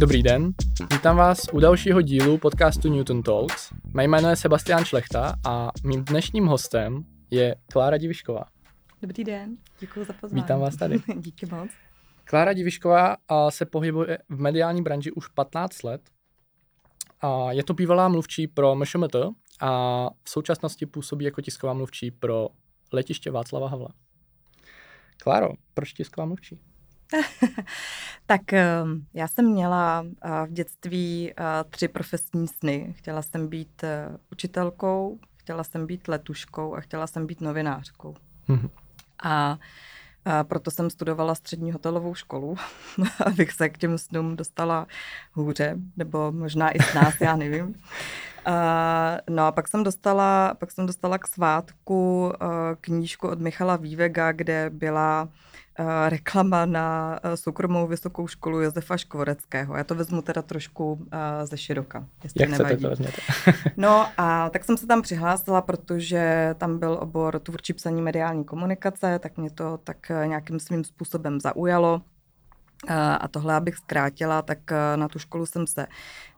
Dobrý den, vítám vás u dalšího dílu podcastu Newton Talks. Mé jméno je Sebastian Šlechta a mým dnešním hostem je Klára Divišková. Dobrý den, děkuji za pozvání. Vítám vás tady. Díky moc. Klára Divišková se pohybuje v mediální branži už 15 let. A je to bývalá mluvčí pro MŠMT a v současnosti působí jako tisková mluvčí pro letiště Václava Havla. Kláro, proč tisková mluvčí? tak ehm, já jsem měla eh, v dětství eh, tři profesní sny. Chtěla jsem být eh, učitelkou, chtěla jsem být letuškou a chtěla jsem být novinářkou. Mm-hmm. A a proto jsem studovala střední hotelovou školu, abych se k těm snům dostala hůře, nebo možná i s nás, já nevím. Uh, no a pak jsem dostala, pak jsem dostala k svátku uh, knížku od Michala Vývega, kde byla Eh, reklama na eh, soukromou vysokou školu Josefa Škvoreckého. Já to vezmu teda trošku uh, ze široka, jestli Jak nevadí. to no a tak jsem se tam přihlásila, protože tam byl obor tvůrčí psaní mediální komunikace, tak mě to tak nějakým svým způsobem zaujalo. A tohle, abych zkrátila, tak na tu školu jsem se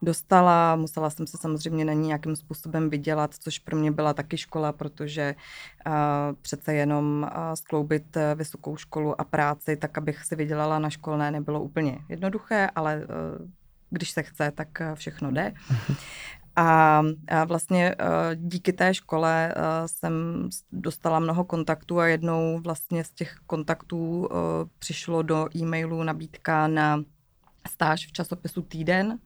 dostala, musela jsem se samozřejmě na ní nějakým způsobem vydělat, což pro mě byla taky škola, protože přece jenom skloubit vysokou školu a práci, tak abych si vydělala na školné, nebylo úplně jednoduché, ale když se chce, tak všechno jde. A, a vlastně díky té škole jsem dostala mnoho kontaktů a jednou vlastně z těch kontaktů přišlo do e-mailu nabídka na stáž v časopisu Týden.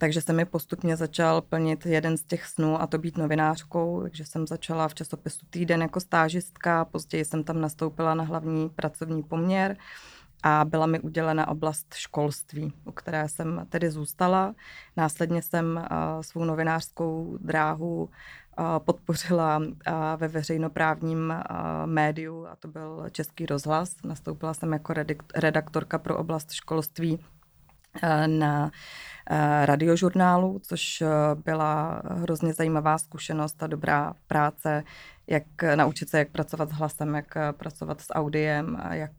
Takže se mi postupně začal plnit jeden z těch snů a to být novinářkou, takže jsem začala v časopisu Týden jako stážistka, později jsem tam nastoupila na hlavní pracovní poměr a byla mi udělena oblast školství, u které jsem tedy zůstala. Následně jsem uh, svou novinářskou dráhu uh, podpořila uh, ve veřejnoprávním médiu a to byl Český rozhlas. Nastoupila jsem jako redaktorka pro oblast školství na radiožurnálu, což byla hrozně zajímavá zkušenost a dobrá práce jak naučit se, jak pracovat s hlasem, jak pracovat s audiem jak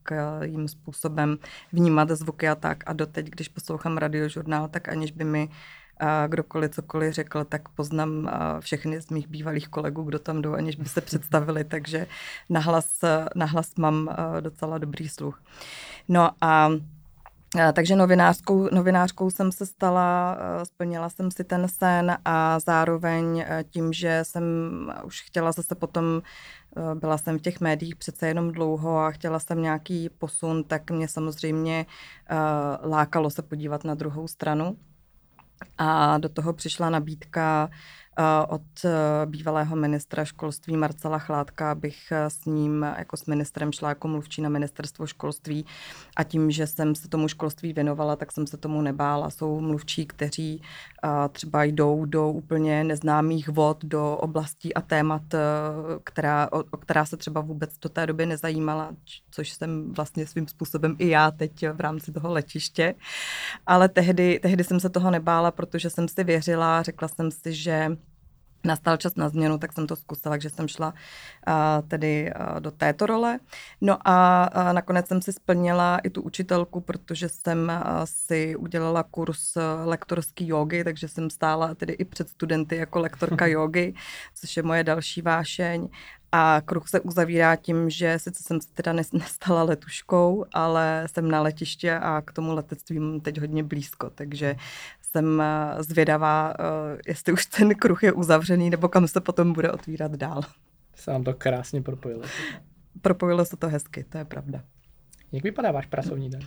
jím způsobem vnímat zvuky a tak. A doteď, když poslouchám radiožurnál, tak aniž by mi kdokoliv cokoliv řekl, tak poznám všechny z mých bývalých kolegů, kdo tam jdou, aniž by se představili, takže nahlas, nahlas mám docela dobrý sluch. No a takže novinářskou, novinářkou jsem se stala, splnila jsem si ten sen a zároveň tím, že jsem už chtěla zase potom, byla jsem v těch médiích přece jenom dlouho a chtěla jsem nějaký posun, tak mě samozřejmě lákalo se podívat na druhou stranu. A do toho přišla nabídka od eh, bývalého ministra školství Marcela Chládka, abych eh, s ním jako s ministrem šla jako mluvčí na ministerstvo školství a tím, že jsem se tomu školství věnovala, tak jsem se tomu nebála. Jsou mluvčí, kteří eh, třeba jdou do úplně neznámých vod, do oblastí a témat, která, o, o která se třeba vůbec do té doby nezajímala, což jsem vlastně svým způsobem i já teď v rámci toho letiště. Ale tehdy, tehdy jsem se toho nebála, protože jsem si věřila, řekla jsem si, že nastal čas na změnu, tak jsem to zkusila, takže jsem šla uh, tedy uh, do této role. No a uh, nakonec jsem si splnila i tu učitelku, protože jsem uh, si udělala kurz lektorský jogy, takže jsem stála tedy i před studenty jako lektorka jogy, což je moje další vášeň. A kruh se uzavírá tím, že sice jsem se teda nestala letuškou, ale jsem na letiště a k tomu letectví mám teď hodně blízko, takže jsem eh, zvědavá, eh, jestli už ten kruh je uzavřený, nebo kam se potom bude otvírat dál. Se vám to krásně propojilo. Propojilo se to hezky, to je pravda. Jak vypadá váš pracovní den?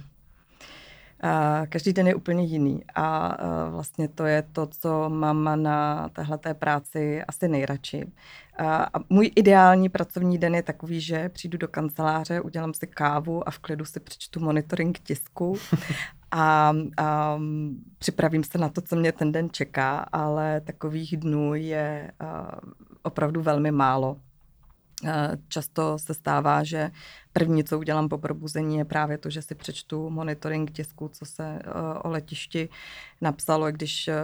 Každý den je úplně jiný a vlastně to je to, co mám na téhleté práci asi nejradši. A můj ideální pracovní den je takový, že přijdu do kanceláře, udělám si kávu a v klidu si přečtu monitoring tisku a, a připravím se na to, co mě ten den čeká, ale takových dnů je opravdu velmi málo. Často se stává, že první, co udělám po probuzení, je právě to, že si přečtu monitoring tisku, co se eh, o letišti napsalo, když eh,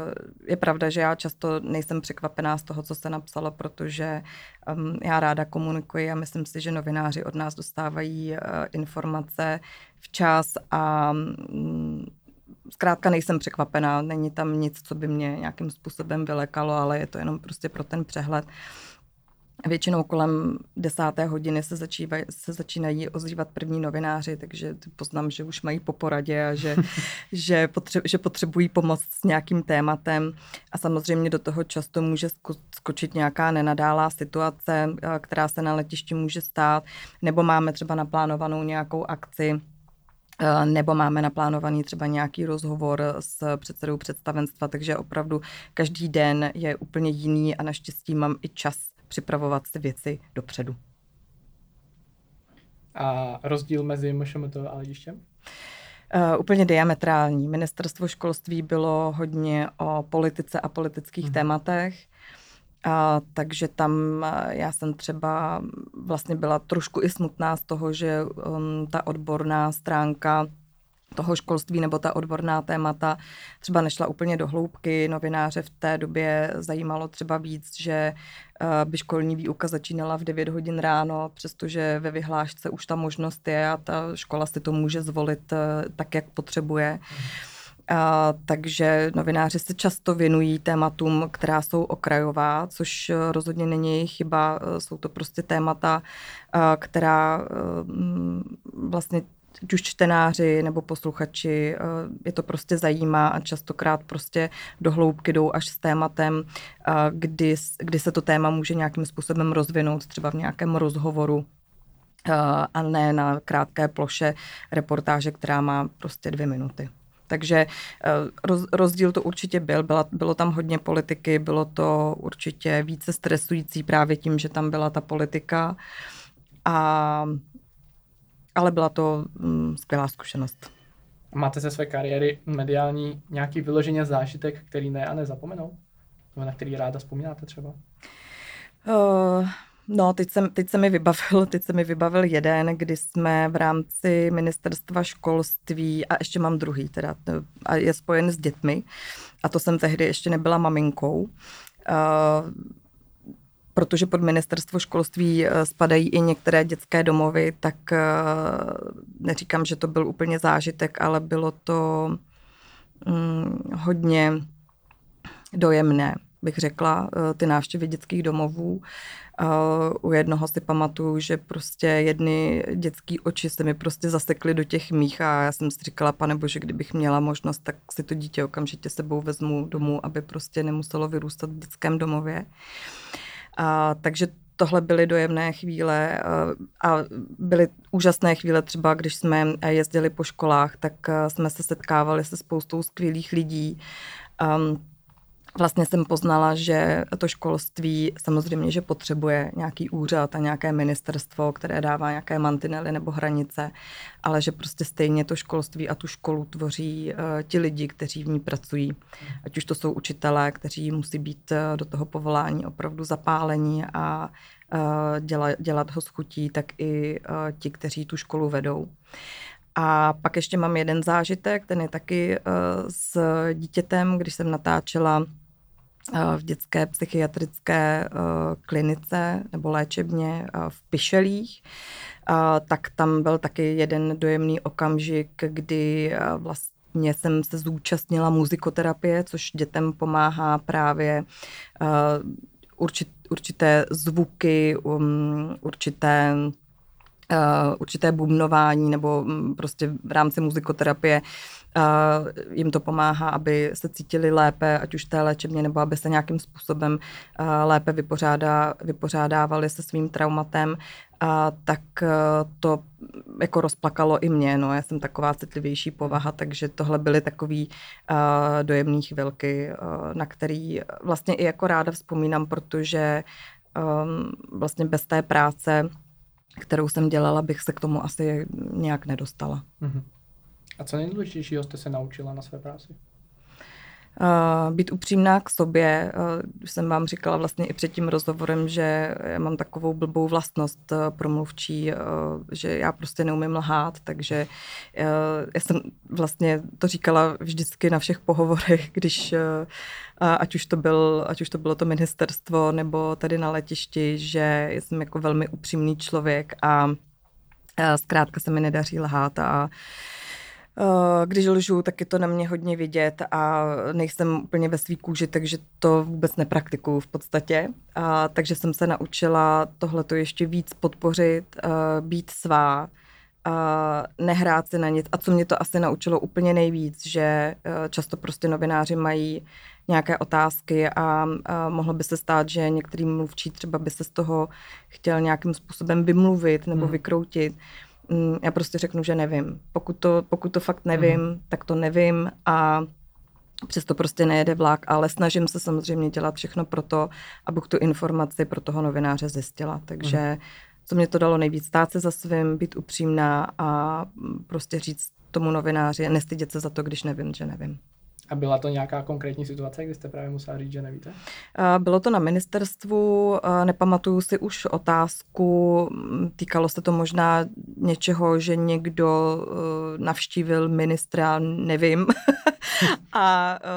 je pravda, že já často nejsem překvapená z toho, co se napsalo, protože já ráda komunikuji a myslím si, že novináři od nás dostávají informace včas a mm, zkrátka nejsem překvapená, není tam nic, co by mě nějakým způsobem vylekalo, ale je to jenom prostě pro ten přehled. Většinou kolem desáté hodiny se, začívaj, se začínají ozývat první novináři, takže poznám, že už mají po poradě a že, že, potře, že potřebují pomoc s nějakým tématem. A samozřejmě do toho často může skočit nějaká nenadálá situace, která se na letišti může stát, nebo máme třeba naplánovanou nějakou akci, nebo máme naplánovaný třeba nějaký rozhovor s předsedou představenstva, takže opravdu každý den je úplně jiný a naštěstí mám i čas připravovat si věci dopředu. A rozdíl mezi MŠMT a letištěm? Uh, úplně diametrální. Ministerstvo školství bylo hodně o politice a politických hmm. tématech, a, takže tam já jsem třeba vlastně byla trošku i smutná z toho, že um, ta odborná stránka toho školství nebo ta odborná témata třeba nešla úplně do hloubky. Novináře v té době zajímalo třeba víc, že by školní výuka začínala v 9 hodin ráno, přestože ve vyhlášce už ta možnost je a ta škola si to může zvolit eh, tak, jak potřebuje. A, takže novináři se často věnují tématům, která jsou okrajová, což eh, rozhodně není jejich chyba. Jsou to prostě témata, která vlastně ať už čtenáři nebo posluchači, eh, je to prostě zajímá a častokrát prostě do hloubky jdou až s tématem, eh, kdy, kdy se to téma může nějakým způsobem rozvinout, třeba v nějakém rozhovoru eh, a ne na krátké ploše reportáže, která má prostě dvě minuty. Takže roz, rozdíl to určitě byl, byla, bylo tam hodně politiky, bylo to určitě více stresující právě tím, že tam byla ta politika a ale byla to mm, skvělá zkušenost. Máte ze své kariéry mediální nějaký vyloženě zážitek, který ne a nezapomenou? Nebo na který ráda vzpomínáte třeba? Uh, no, teď, jsem, teď, se mi vybavil, teď se mi vybavil jeden, kdy jsme v rámci ministerstva školství, a ještě mám druhý teda, a je spojen s dětmi, a to jsem tehdy ještě nebyla maminkou, uh, protože pod ministerstvo školství eh, spadají i některé dětské domovy, tak eh, neříkám, že to byl úplně zážitek, ale bylo to hm, hodně dojemné, bych řekla, ty návštěvy dětských domovů. U jednoho si pamatuju, že prostě jedny dětský oči se mi prostě zasekly do těch mých a já jsem si říkala, pane bože, kdybych měla možnost, tak si to dítě okamžitě sebou vezmu domů, aby prostě nemuselo vyrůstat v dětském domově. A, takže tohle byly dojemné chvíle a byly úžasné chvíle třeba, když jsme jezdili po školách, tak jsme se setkávali se spoustou skvělých lidí. Vlastně jsem poznala, že to školství samozřejmě, že potřebuje nějaký úřad a nějaké ministerstvo, které dává nějaké mantinely nebo hranice, ale že prostě stejně to školství a tu školu tvoří uh, ti lidi, kteří v ní pracují. Ať už to jsou učitelé, kteří musí být uh, do toho povolání opravdu zapálení a uh, děla, dělat ho s chutí, tak i uh, ti, kteří tu školu vedou. A pak ještě mám jeden zážitek, ten je taky s dítětem, když jsem natáčela v dětské psychiatrické klinice nebo léčebně v Pišelích, tak tam byl taky jeden dojemný okamžik, kdy vlastně jsem se zúčastnila muzikoterapie, což dětem pomáhá právě určité zvuky, um, určité Uh, určité bubnování nebo um, prostě v rámci muzikoterapie uh, jim to pomáhá, aby se cítili lépe, ať už té léčebně, nebo aby se nějakým způsobem lépe vypořádá, vypořádávali se svým traumatem, a tak uh, to jako rozplakalo i mě, no já jsem taková citlivější povaha, takže tohle byly takový uh, dojemný chvilky, uh, na který vlastně i jako ráda vzpomínám, protože um, vlastně bez té práce kterou jsem dělala, bych se k tomu asi nějak nedostala. Mm-hmm. A co nejdůležitějšího jste se naučila na své práci? Uh, být upřímná k sobě. Uh, jsem vám říkala vlastně i před tím rozhovorem, že já mám takovou blbou vlastnost uh, promluvčí, že já prostě neumím lhát, takže já jsem vlastně to říkala vždycky na všech pohovorech, když ať už, to byl, ať už to bylo to ministerstvo nebo tady na letišti, že jsem jako velmi upřímný člověk a zkrátka se mi nedaří lhát a uh, když lžu, tak je to na mě hodně vidět a nejsem úplně ve svý kůži, takže to vůbec nepraktikuju v podstatě. A, takže jsem se naučila tohleto ještě víc podpořit, uh, být svá, uh, nehrát si na nic. A co mě to asi naučilo úplně nejvíc, že často prostě novináři mají nějaké otázky a, a mohlo by se stát, že některý mluvčí třeba by se z toho chtěl nějakým způsobem vymluvit nebo hmm. vykroutit. Mm, já prostě řeknu, že nevím. Pokud to, pokud to fakt nevím, mm. tak to nevím a přesto prostě nejede vlak, ale snažím se samozřejmě dělat všechno pro to, abych tu informaci pro toho novináře zjistila. Takže mm. co mě to dalo nejvíc, stát se za svým, být upřímná a prostě říct tomu novináři, nestydět se za to, když nevím, že nevím. A byla to nějaká konkrétní situace, kdy jste právě musela říct, že nevíte? Bylo to na ministerstvu, nepamatuju si už otázku, týkalo se to možná něčeho, že někdo e, navštívil ministra, nevím. a e,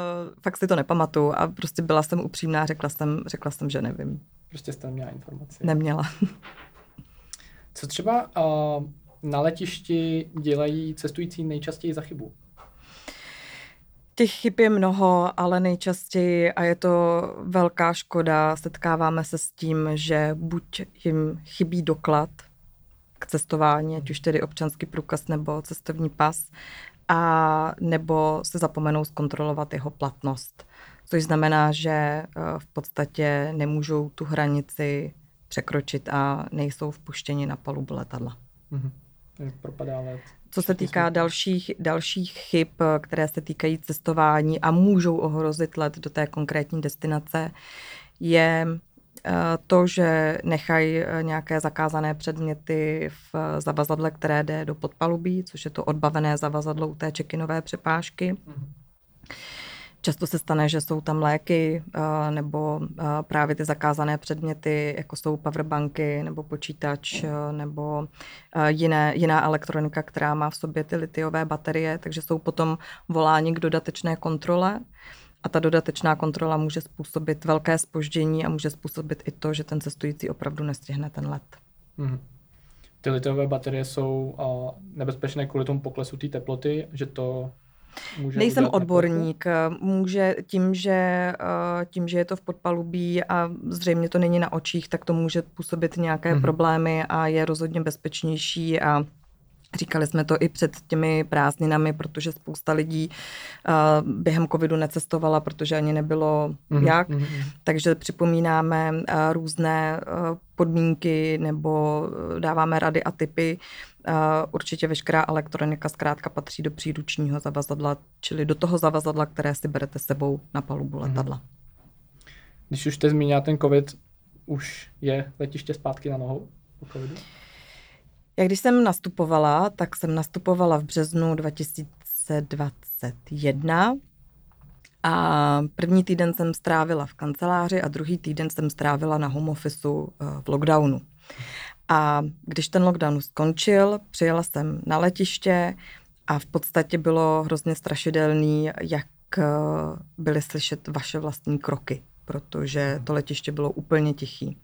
fakt si to nepamatuju a prostě byla jsem upřímná, řekla jsem, řekla jsem, že nevím. Prostě jste neměla informaci. Neměla. Co třeba uh, na letišti dělají cestující nejčastěji za chybu? Těch chyb je mnoho, ale nejčastěji, a je to velká škoda, setkáváme se s tím, že buď jim chybí doklad k cestování, ať už tedy občanský průkaz nebo cestovní pas, a nebo se zapomenou zkontrolovat jeho platnost. Což znamená, že eh, v podstatě nemůžou tu hranici překročit a nejsou vpuštěni na palubu letadla. Mm-hmm. Propadá let. Co se týká dalších, dalších chyb, které se týkají cestování a můžou ohrozit let do té konkrétní destinace, je eh, to, že nechají eh, nějaké zakázané předměty v zavazadle, které jde do podpalubí, což je to odbavené zavazadlo u té čekinové přepážky. Mm-hmm. Často se stane, že jsou tam léky eh, nebo eh, právě ty zakázané předměty, jako jsou powerbanky nebo počítač eh, nebo jiné, jiná elektronika, která má v sobě ty litiové baterie, takže jsou potom voláni k dodatečné kontrole. A ta dodatečná kontrola může způsobit velké spoždění a může způsobit i to, že ten cestující opravdu nestihne ten let. Mm-hmm. Ty litiové baterie jsou nebezpečné kvůli tomu poklesu té teploty, že to Může Nejsem odborník. Teplotu? Může tím že, eh, tím, že je to v podpalubí a zřejmě to není na očích, tak to může působit nějaké mm-hmm. problémy a je rozhodně bezpečnější a Říkali jsme to i před těmi prázdninami, protože spousta lidí uh, během covidu necestovala, protože ani nebylo mm-hmm. jak. Mm-hmm. Takže připomínáme uh, různé uh, podmínky nebo dáváme rady a typy. Uh, určitě veškerá elektronika zkrátka patří do příručního zavazadla, čili do toho zavazadla, které si berete sebou na palubu mm-hmm. letadla. Když už jste zmínila ten covid, už je letiště zpátky na nohou po covidu? Jak když jsem nastupovala, tak jsem nastupovala v březnu 2021 a první týden jsem strávila v kanceláři a druhý týden jsem strávila na home officeu eh, v lockdownu. A když ten lockdown skončil, přijela jsem na letiště a v podstatě bylo hrozně strašidelný, jak eh, byly slyšet vaše vlastní kroky, protože to letiště bylo úplně tichý.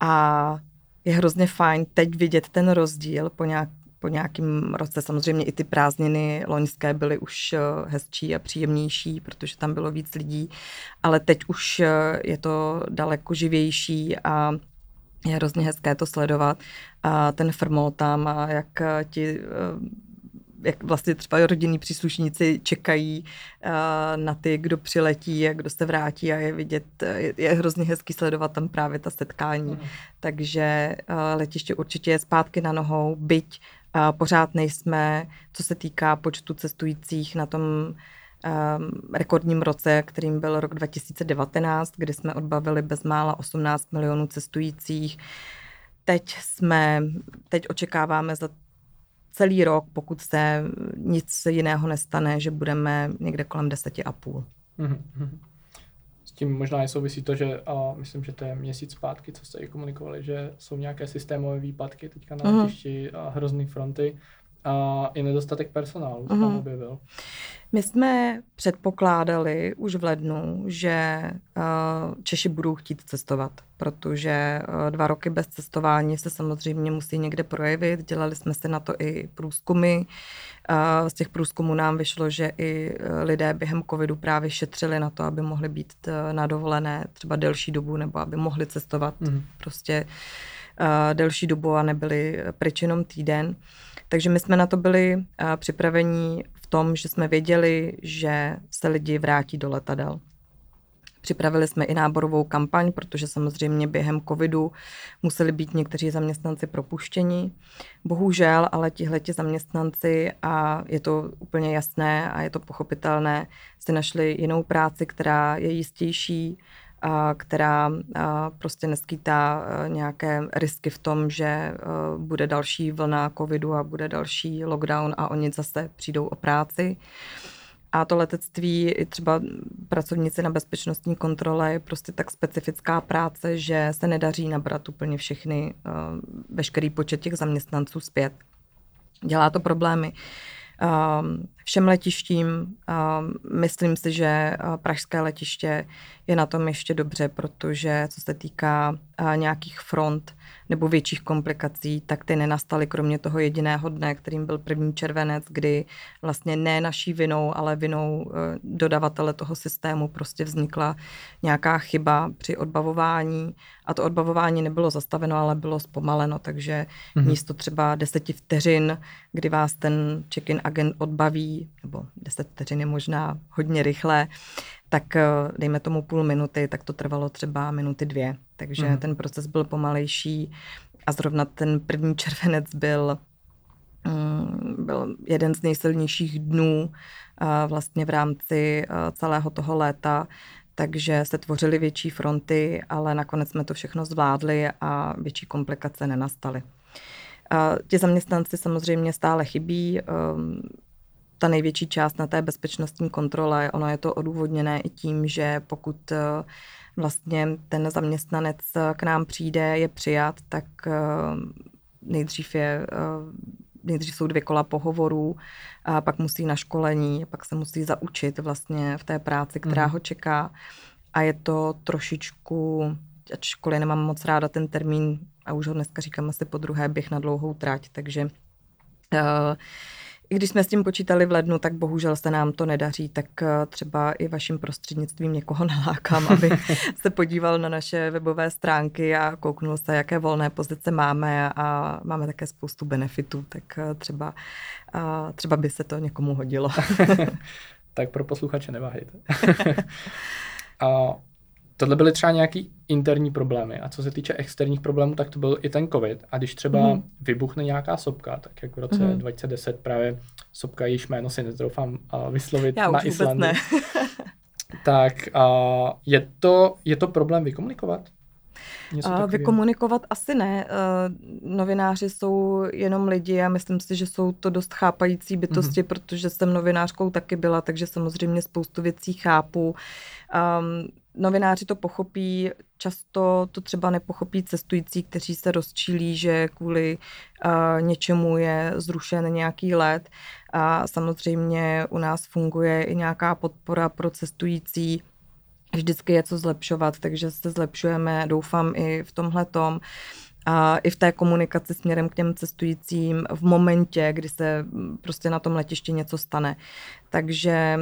A je hrozně fajn teď vidět ten rozdíl po, nějak, po nějakém roce. Samozřejmě i ty prázdniny loňské byly už eh, hezčí a příjemnější, protože tam bylo víc lidí, ale teď už eh, je to daleko živější a je hrozně hezké to sledovat. A ten firmol tam a jak eh, ti jak vlastně třeba rodinní příslušníci čekají uh, na ty, kdo přiletí a kdo se vrátí a je vidět, je, je hrozně hezký sledovat tam právě ta setkání. Mm. Takže uh, letiště určitě je zpátky na nohou, byť uh, pořád nejsme, co se týká počtu cestujících na tom rekordním roce, kterým byl rok 2019, kdy jsme odbavili bezmála 18 milionů cestujících. Teď jsme, teď očekáváme za celý rok, pokud se nic jiného nestane, že budeme někde kolem deseti a půl. Mm-hmm. S tím možná i souvisí to, že a myslím, že to je měsíc zpátky, co jste i komunikovali, že jsou nějaké systémové výpadky teďka na mm-hmm. letišti a hrozný fronty a i nedostatek personálu mm-hmm. tam objevil. My jsme předpokládali už v lednu, že uh, Češi budou chtít cestovat, protože uh, dva roky bez cestování se samozřejmě musí někde projevit. Dělali jsme si na to i průzkumy. Uh, z těch průzkumů nám vyšlo, že i lidé během covidu právě šetřili na to, aby mohli být na dovolené třeba delší dobu nebo aby mohli cestovat mm. prostě delší dobu a nebyli pryč jenom týden. Takže my jsme na to byli uh, připraveni v tom, že jsme věděli, že se lidi vrátí do letadel. Připravili jsme i náborovou kampaň, protože samozřejmě během covidu museli být někteří zaměstnanci propuštěni. Bohužel, ale tihleti zaměstnanci, a je to úplně jasné a je to pochopitelné, si našli jinou práci, která je jistější, která prostě neskýtá nějaké risky v tom, že bude další vlna covidu a bude další lockdown a oni zase přijdou o práci. A to letectví, i třeba pracovníci na bezpečnostní kontrole, je prostě tak specifická práce, že se nedaří nabrat úplně všechny, veškerý počet těch zaměstnanců zpět. Dělá to problémy všem letištím. Myslím si, že pražské letiště je na tom ještě dobře, protože co se týká nějakých front, nebo větších komplikací, tak ty nenastaly kromě toho jediného dne, kterým byl první červenec, kdy vlastně ne naší vinou, ale vinou eh, dodavatele toho systému prostě vznikla nějaká chyba při odbavování a to odbavování nebylo zastaveno, ale bylo zpomaleno, takže mm-hmm. místo třeba deseti vteřin, kdy vás ten check-in agent odbaví, nebo deset vteřin je možná hodně rychle, tak eh, dejme tomu půl minuty, tak to trvalo třeba minuty dvě. Takže mm. ten proces byl pomalejší a zrovna ten první červenec byl, mm, byl jeden z nejsilnějších dnů eh, vlastně v rámci eh, celého toho léta, takže se tvořily větší fronty, ale nakonec jsme to všechno zvládli a větší komplikace nenastaly. Ti zaměstnanci samozřejmě stále chybí. Ta největší část na té bezpečnostní kontrole, ono je to odůvodněné i tím, že pokud eh, vlastně ten zaměstnanec k nám přijde, je přijat, tak eh, nejdřív je eh, nejdřív jsou dvě kola pohovorů, a pak musí na školení, pak se musí zaučit vlastně v té práci, která mm. ho čeká. A je to trošičku, ačkoliv nemám moc ráda ten termín, a už ho dneska říkám asi po druhé, běh na dlouhou trať, takže uh, i když jsme s tím počítali v lednu, tak bohužel se nám to nedaří, tak eh, třeba i vaším prostřednictvím někoho nalákám, aby se podíval na naše webové stránky a kouknul se, jaké volné pozice máme a máme také spoustu benefitů, tak eh, třeba, eh, třeba by se to někomu hodilo. tak pro posluchače neváhejte. a tohle byly třeba nějaký interní problémy. A co se týče externích problémů, tak to byl i ten COVID. A když třeba mm. vybuchne nějaká sopka, tak jak v roce mm. 2010 právě sopka, již jméno si netroufám uh, vyslovit Já na Islandu, tak uh, je, to, je to problém vykomunikovat? Uh, vykomunikovat asi ne. Uh, novináři jsou jenom lidi a myslím si, že jsou to dost chápající bytosti, mm-hmm. protože jsem novinářkou taky byla, takže samozřejmě spoustu věcí chápu. Um, novináři to pochopí, často to třeba nepochopí cestující, kteří se rozčílí, že kvůli uh, něčemu je zrušen nějaký let. A samozřejmě u nás funguje i nějaká podpora pro cestující, vždycky je co zlepšovat, takže se zlepšujeme, doufám i v tomhle tom a i v té komunikaci směrem k těm cestujícím v momentě, kdy se prostě na tom letišti něco stane. Takže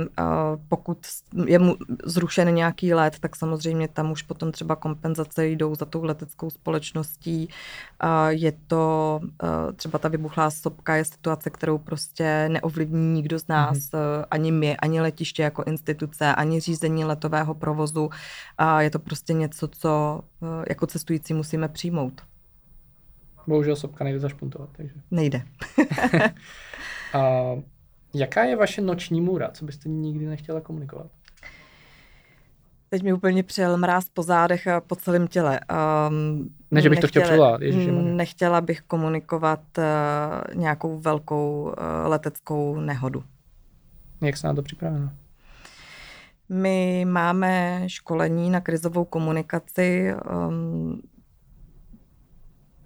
pokud je mu zrušen nějaký let, tak samozřejmě tam už potom třeba kompenzace jdou za tou leteckou společností. Je to třeba ta vybuchlá sopka, je situace, kterou prostě neovlivní nikdo z nás, mm-hmm. ani my, ani letiště jako instituce, ani řízení letového provozu. Je to prostě něco, co jako cestující musíme přijmout. Bohužel sopka nejde zašpuntovat, takže. Nejde. a jaká je vaše noční můra? Co byste nikdy nechtěla komunikovat? Teď mi úplně přijel mráz po zádech a po celém těle. Um, ne, že bych nechtěla, to chtěl přivolat. Nechtěla bych komunikovat uh, nějakou velkou uh, leteckou nehodu. Jak se na to připravena? My máme školení na krizovou komunikaci um,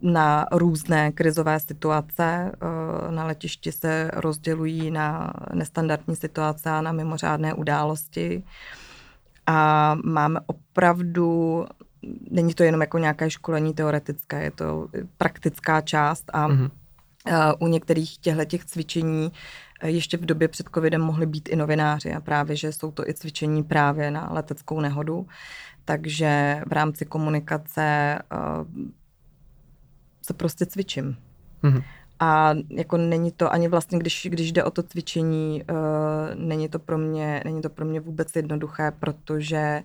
na různé krizové situace. Uh, na letišti se rozdělují na nestandardní situace a na mimořádné události. A máme opravdu, není to jenom jako nějaké školení teoretické, je to praktická část a mm-hmm. u některých těchto cvičení ještě v době před covidem mohli být i novináři a právě, že jsou to i cvičení právě na leteckou nehodu. Takže v rámci komunikace se prostě cvičím. Mm-hmm. A jako není to ani vlastně, když, když jde o to cvičení, uh, není, to pro mě, není to pro mě vůbec jednoduché, protože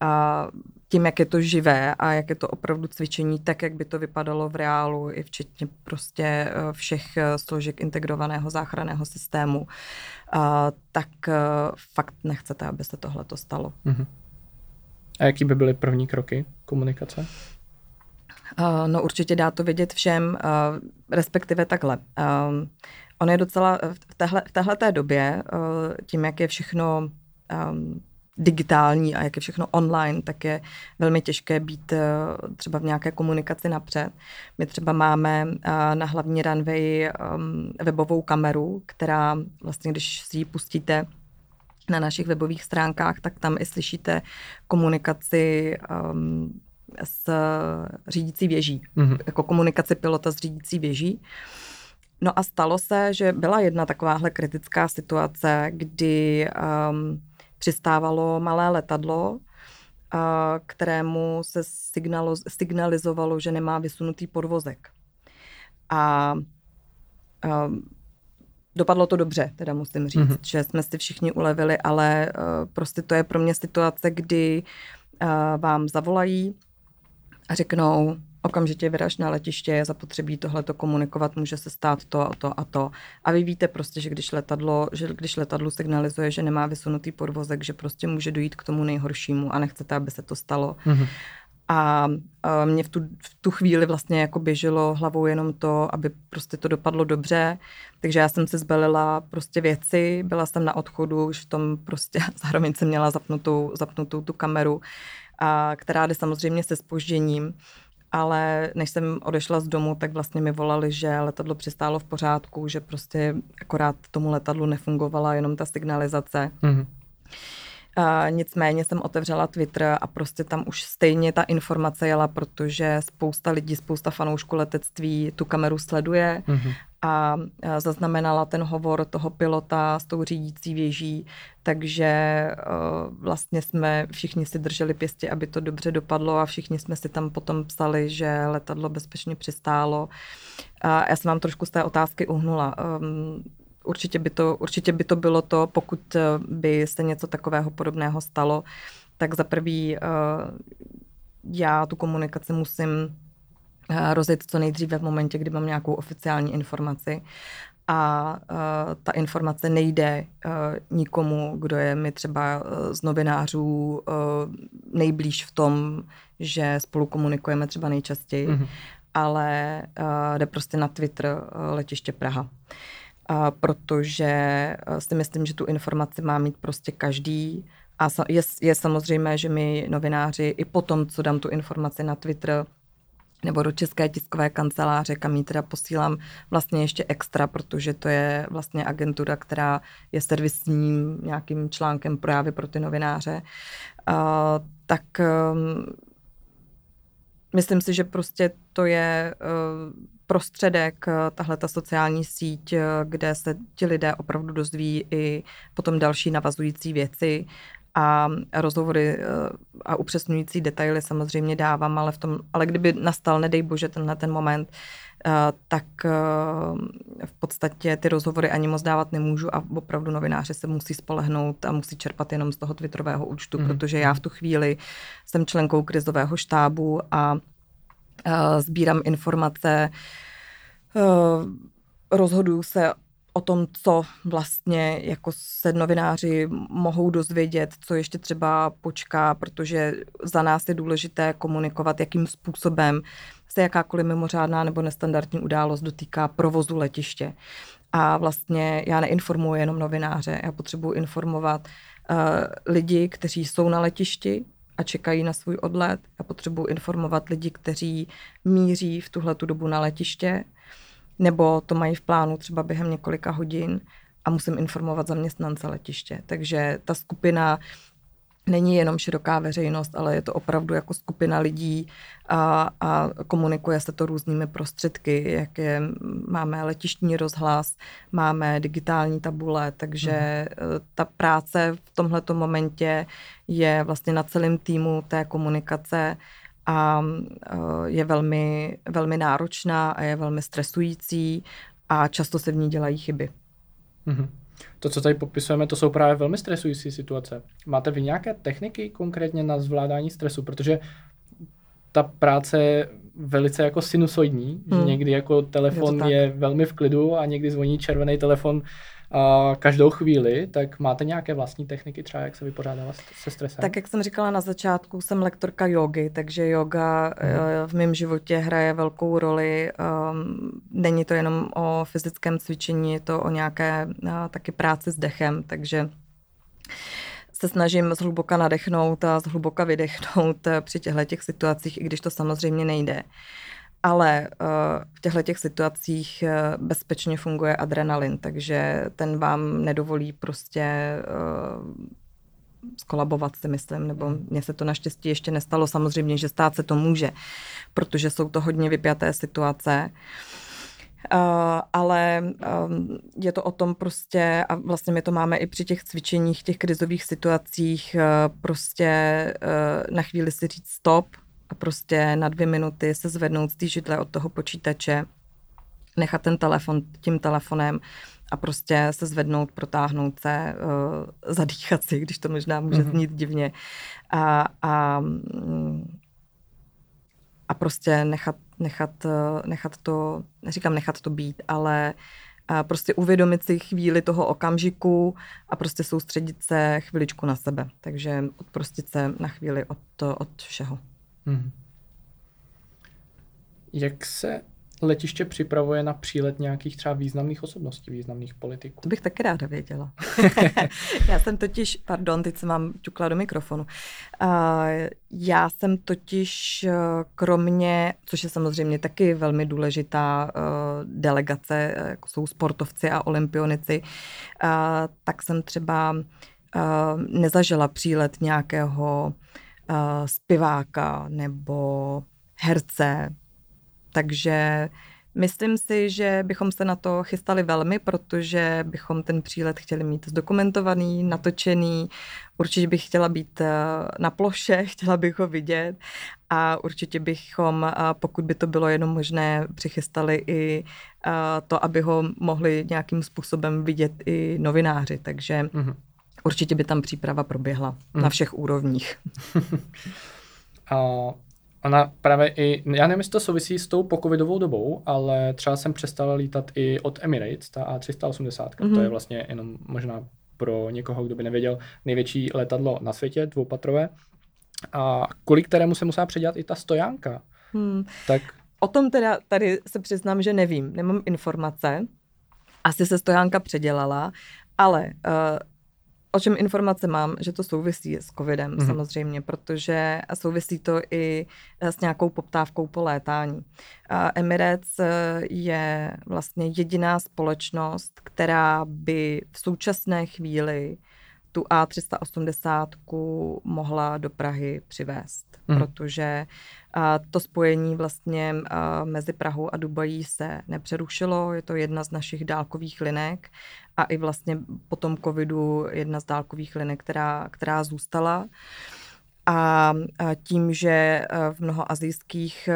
a tím, jak je to živé a jak je to opravdu cvičení, tak, jak by to vypadalo v reálu, i včetně prostě eh, všech složek integrovaného záchranného systému, tak fakt nechcete, aby se tohle to stalo. Uh-huh. A jaký by byly první kroky komunikace? No určitě dá to vědět všem, respektive takhle. On je docela v téhle, v téhleté době, tím, jak je všechno digitální a jak je všechno online, tak je velmi těžké být eh, třeba v nějaké komunikaci napřed. My třeba máme eh, na hlavní runway webovou kameru, která vlastně, když si ji pustíte na našich webových stránkách, tak tam i slyšíte komunikaci s řídící věží, mm-hmm. jako komunikaci pilota s řídící věží. No a stalo se, že byla jedna takováhle kritická situace, kdy um, přistávalo malé letadlo, kterému se signalo, signalizovalo, že nemá vysunutý podvozek. A, a dopadlo to dobře, teda musím říct, mm-hmm. že jsme si všichni ulevili, ale uh, prostě to je pro mě situace, kdy uh, vám zavolají a řeknou, okamžitě vyraž na letiště, je zapotřebí tohleto komunikovat, může se stát to a to a to. A vy víte prostě, že když letadlo, že když letadlo signalizuje, že nemá vysunutý podvozek, že prostě může dojít k tomu nejhoršímu a nechcete, aby se to stalo. Mm-hmm. A mě v tu, v tu chvíli vlastně jako běželo hlavou jenom to, aby prostě to dopadlo dobře. Takže já jsem se zbalila prostě věci, byla jsem na odchodu, už v tom prostě zároveň jsem měla zapnutou, zapnutou tu kameru, a, která jde samozřejmě se spožděním ale než jsem odešla z domu, tak vlastně mi volali, že letadlo přistálo v pořádku, že prostě akorát tomu letadlu nefungovala jenom ta signalizace. Mm-hmm. A nicméně jsem otevřela Twitter a prostě tam už stejně ta informace jela, protože spousta lidí, spousta fanoušků letectví tu kameru sleduje mm-hmm. a zaznamenala ten hovor toho pilota s tou řídící věží, takže uh, vlastně jsme všichni si drželi pěstě, aby to dobře dopadlo a všichni jsme si tam potom psali, že letadlo bezpečně přistálo. A já jsem vám trošku z té otázky uhnula. Um, určitě by, to, určitě by to bylo to, pokud eh, by se něco takového podobného stalo, tak za prvý uh, já tu komunikaci musím uh, rozjet co nejdříve v momentě, kdy mám nějakou oficiální informaci a uh, ta informace nejde uh, nikomu, kdo je mi třeba uh, z novinářů uh, nejblíž v tom, že spolu komunikujeme třeba nejčastěji, mm-hmm. ale uh, jde prostě na Twitter uh, letiště Praha. Uh, protože uh, si myslím, že tu informaci má mít prostě každý a je, je samozřejmé, že my novináři i potom, co dám tu informaci na Twitter, nebo do České tiskové kanceláře, kam ji teda posílám vlastně ještě extra, protože to je vlastně agentura, která je servisním nějakým článkem právě pro ty novináře. Uh, tak um, myslím si, že prostě to je uh, prostředek, tahle ta sociální síť, kde se ti lidé opravdu dozví i potom další navazující věci a rozhovory eh, a upřesňující detaily samozřejmě dávám, ale, v tom, ale kdyby nastal, nedej bože, tenhle ten moment, eh, tak eh, v podstatě ty rozhovory ani moc dávat nemůžu a opravdu novináři se musí spolehnout a musí čerpat jenom z toho twitterového účtu, mm. protože já v tu chvíli jsem členkou krizového štábu a sbírám informace, rozhoduju se o tom, co vlastně jako se novináři mohou dozvědět, co ještě třeba počká, protože za nás je důležité komunikovat, jakým způsobem se jakákoliv mimořádná nebo nestandardní událost dotýká provozu letiště. A vlastně já neinformuji jenom novináře, já potřebuji informovat lidi, kteří jsou na letišti a čekají na svůj odlet. Já potřebuji informovat lidi, kteří míří v tuhle tu dobu na letiště, nebo to mají v plánu třeba během několika hodin a musím informovat zaměstnance letiště. Takže ta skupina není jenom široká veřejnost, ale je to opravdu jako skupina lidí a, a komunikuje se to různými prostředky, jak je, máme letištní rozhlas, máme digitální tabule, takže mm. ta práce v tomhleto momentě je vlastně na celém týmu té komunikace a e, je velmi, velmi náročná a je velmi stresující a často se v ní dělají chyby. Mm-hmm to, co tady popisujeme, to jsou právě velmi stresující situace. Máte vy nějaké techniky konkrétně na zvládání stresu? Protože ta práce je velice jako sinusoidní, hmm. že někdy jako telefon je, je velmi v klidu a někdy zvoní červený telefon a každou chvíli, tak máte nějaké vlastní techniky třeba, jak se vypořádávat se stresem? Tak jak jsem říkala na začátku, jsem lektorka jogy, takže yoga mm. v mém životě hraje velkou roli. Ehm, není to jenom o fyzickém cvičení, je to o nějaké eh, taky práci s dechem, takže se snažím zhluboka nadechnout a zhluboka vydechnout eh, při těchto těch situacích, i když to samozřejmě nejde ale uh, v těchto těch situacích uh, bezpečně funguje adrenalin, takže ten vám nedovolí prostě uh, skolabovat si myslím, nebo mně se to naštěstí ještě nestalo, samozřejmě, že stát se to může, protože jsou to hodně vypjaté situace. Uh, ale um, je to o tom prostě, a vlastně my to máme i při těch cvičeních, těch krizových situacích, uh, prostě uh, na chvíli si říct stop, a prostě na dvě minuty se zvednout z té židle od toho počítače, nechat ten telefon tím telefonem a prostě se zvednout, protáhnout se, uh, zadýchat si, když to možná může mm-hmm. znít divně. A, a, mm, a prostě nechat, nechat, eh, nechat to, neříkám nechat to být, ale a prostě uvědomit si chvíli toho okamžiku a prostě soustředit se chviličku na sebe. Takže odprostit se na chvíli od, od všeho. Hmm. Jak se letiště připravuje na přílet nějakých třeba významných osobností, významných politiků? To bych taky ráda věděla. já jsem totiž, pardon, teď se mám ťukla do mikrofonu. Uh, já jsem totiž uh, kromě, což je samozřejmě taky velmi důležitá uh, delegace, uh, jako jsou sportovci a olympionici, uh, tak jsem třeba uh, nezažila přílet nějakého uh, zpěváka nebo herce. Takže myslím si, že bychom se na to chystali velmi, protože bychom ten přílet chtěli mít zdokumentovaný, natočený. Určitě bych chtěla být uh, na ploše, chtěla bych ho vidět a určitě bychom, uh, pokud by to bylo jenom možné, přichystali i uh, to, aby ho mohli nějakým způsobem vidět i novináři. Takže mm-hmm. Určitě by tam příprava proběhla mm. na mhm. všech úrovních. A ona právě i, já nevím, jestli to souvisí s tou pokovidovou dobou, ale třeba jsem přestala lítat i od Emirates, ta A380, mm-hmm. to je mhm. vlastně jenom možná pro někoho, kdo by nevěděl, největší letadlo na světě, dvoupatrové. A kvůli kterému se musela předělat i ta stojánka. Hmm. Tak... O tom teda tady se přiznám, že nevím, nemám informace. Asi se stojánka předělala, ale uh, o čem informace mám, že to souvisí s covidem mm-hmm. samozřejmě, protože souvisí to i s nějakou poptávkou po létání. Emirates eh, je vlastně jediná společnost, která by v současné chvíli tu A380 mohla do Prahy přivést, mm. protože to spojení vlastně mezi Prahou a Dubají se nepřerušilo, je to jedna z našich dálkových linek a i vlastně po tom covidu jedna z dálkových linek, která, která zůstala. A tím, že v mnoha azijských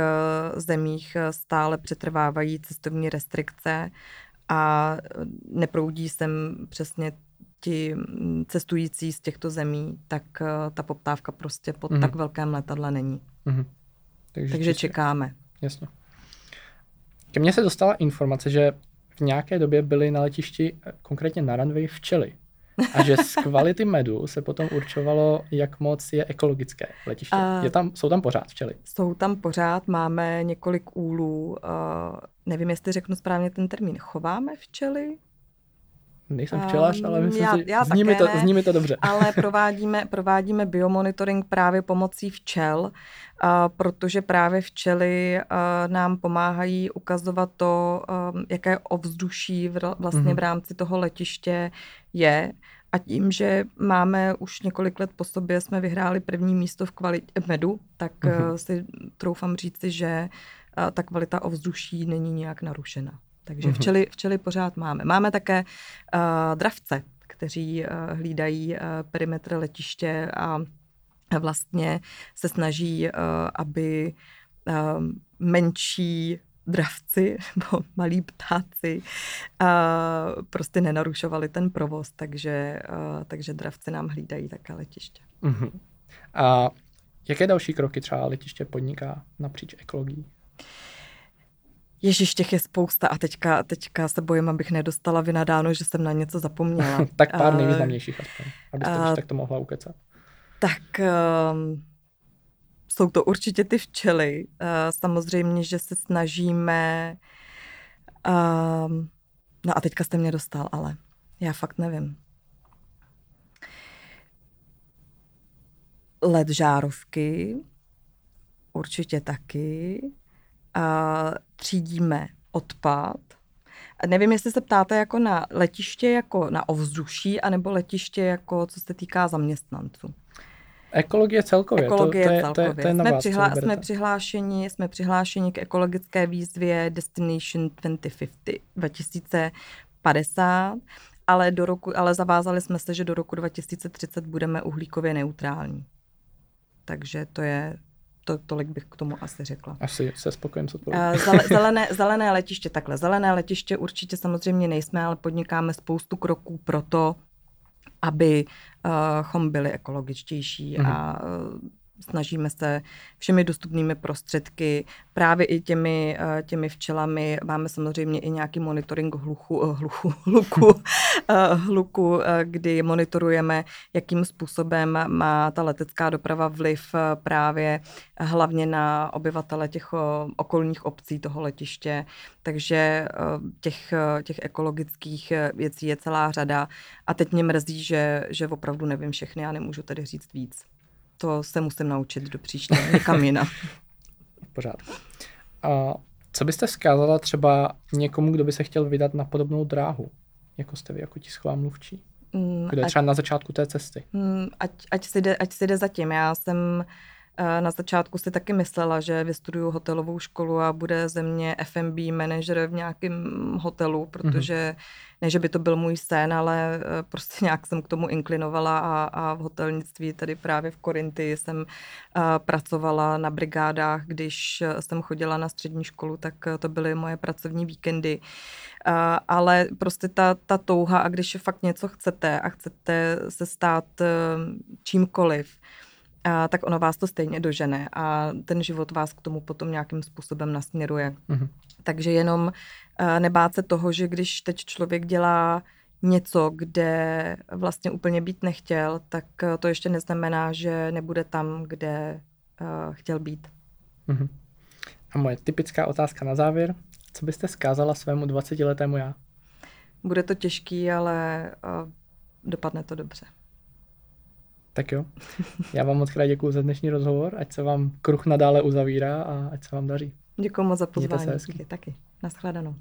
zemích stále přetrvávají cestovní restrikce a neproudí sem přesně ti cestující z těchto zemí, tak ta poptávka prostě pod mm-hmm. tak velkém letadle není. Mm-hmm. Takže, Takže čekáme. Jasně. Ke mně se dostala informace, že v nějaké době byly na letišti, eh, konkrétně na runway, včely. A že z kvality medu se potom určovalo, jak moc je ekologické letiště. Uh, je tam, jsou tam pořád včely? Jsou tam pořád, máme několik úlů. Uh, nevím, jestli řeknu správně ten termín. Chováme včely? Nejsem včelař, ale myslím já, si, já zní, mi to, ne, zní mi to dobře. Ale provádíme, provádíme biomonitoring právě pomocí včel, a protože právě včely nám pomáhají ukazovat to, a, jaké ovzduší vlastně v rámci toho letiště je. A tím, že máme už několik let po sobě, jsme vyhráli první místo v kvalitě medu, tak mm-hmm. si troufám říci, že ta kvalita ovzduší není nějak narušena. Takže mhm. včely, včely pořád máme. Máme také uh, dravce, kteří uh, hlídají uh, perimetr letiště a vlastně se snaží, uh, aby uh, menší dravci nebo malí ptáci uh, prostě nenarušovali ten provoz, takže, uh, takže dravci nám hlídají také letiště. Uh-huh. A jaké další kroky třeba letiště podniká napříč ekologií? Ježíš, těch je spousta a teďka, teďka se bojím, abych nedostala vynadáno, že jsem na něco zapomněla. tak pár uh, nejvýznamnějších aspoň, abyste uh, tak to mohla ukecat. Tak uh, jsou to určitě ty včely. Uh, samozřejmě, že se snažíme... Uh, no a teďka jste mě dostal, ale já fakt nevím. LED žárovky, určitě taky třídíme odpad. A nevím, jestli se ptáte jako na letiště, jako na ovzduší, anebo letiště, jako co se týká zaměstnanců. Ekologie celkově. Ekologie to, to je, celkově. To je, to je jsme, vás, přihla- jsme, přihlášeni, jsme přihlášeni k ekologické výzvě Destination 2050, 2050, ale, do roku, ale zavázali jsme se, že do roku 2030 budeme uhlíkově neutrální. Takže to je to, tolik bych k tomu asi řekla. Asi se spokojím s odpovědí. Zelené, zelené letiště, takhle. Zelené letiště určitě samozřejmě nejsme, ale podnikáme spoustu kroků pro to, abychom byli ekologičtější mm-hmm. a snažíme se všemi dostupnými prostředky, právě i těmi, eh, těmi včelami. Máme samozřejmě i nějaký monitoring hluchu, eh, hluchu, hluku, eh, hluku, kdy monitorujeme, jakým způsobem má ta letecká doprava vliv právě hlavně na obyvatele těch okolních obcí toho letiště. Takže těch, těch ekologických věcí je celá řada. A teď mě mrzí, že, že opravdu nevím všechny a nemůžu tedy říct víc to se musím naučit do příště, někam jinam. Pořád. A co byste vzkázala třeba někomu, kdo by se chtěl vydat na podobnou dráhu, jako jste vy, jako tisková mluvčí? Mm, Kdo je třeba na začátku té cesty? Mm, ať, ať, si jde, ať si jde zatím. Já jsem Eh, na začátku si taky myslela, že vystuduju hotelovou školu a bude ze mě F&B manažer v nějakém hotelu, protože mm-hmm. ne, že by to byl můj sen, ale eh, prostě nějak jsem k tomu inklinovala a, a v hotelnictví, tady právě v Korinty, jsem uh, pracovala na brigádách, když jsem chodila na střední školu, tak to byly moje pracovní víkendy. Ale prostě ta, ta touha a když fakt něco chcete a chcete se stát čímkoliv, a, tak ono vás to stejně dožene a ten život vás k tomu potom nějakým způsobem nasměruje. Mm-hmm. Takže jenom a, nebát se toho, že když teď člověk dělá něco, kde vlastně úplně být nechtěl, tak to ještě neznamená, že nebude tam, kde uh, chtěl být. Mm-hmm. A moje typická otázka na závěr. Co byste zkázala svému 20-letému já? Bude to těžký, ale uh, dopadne to dobře. Tak jo. Já vám moc krát děkuji za dnešní rozhovor, ať se vám kruh nadále uzavírá a ať se vám daří. Děkuji moc za pozvání. Taky. Naschledanou.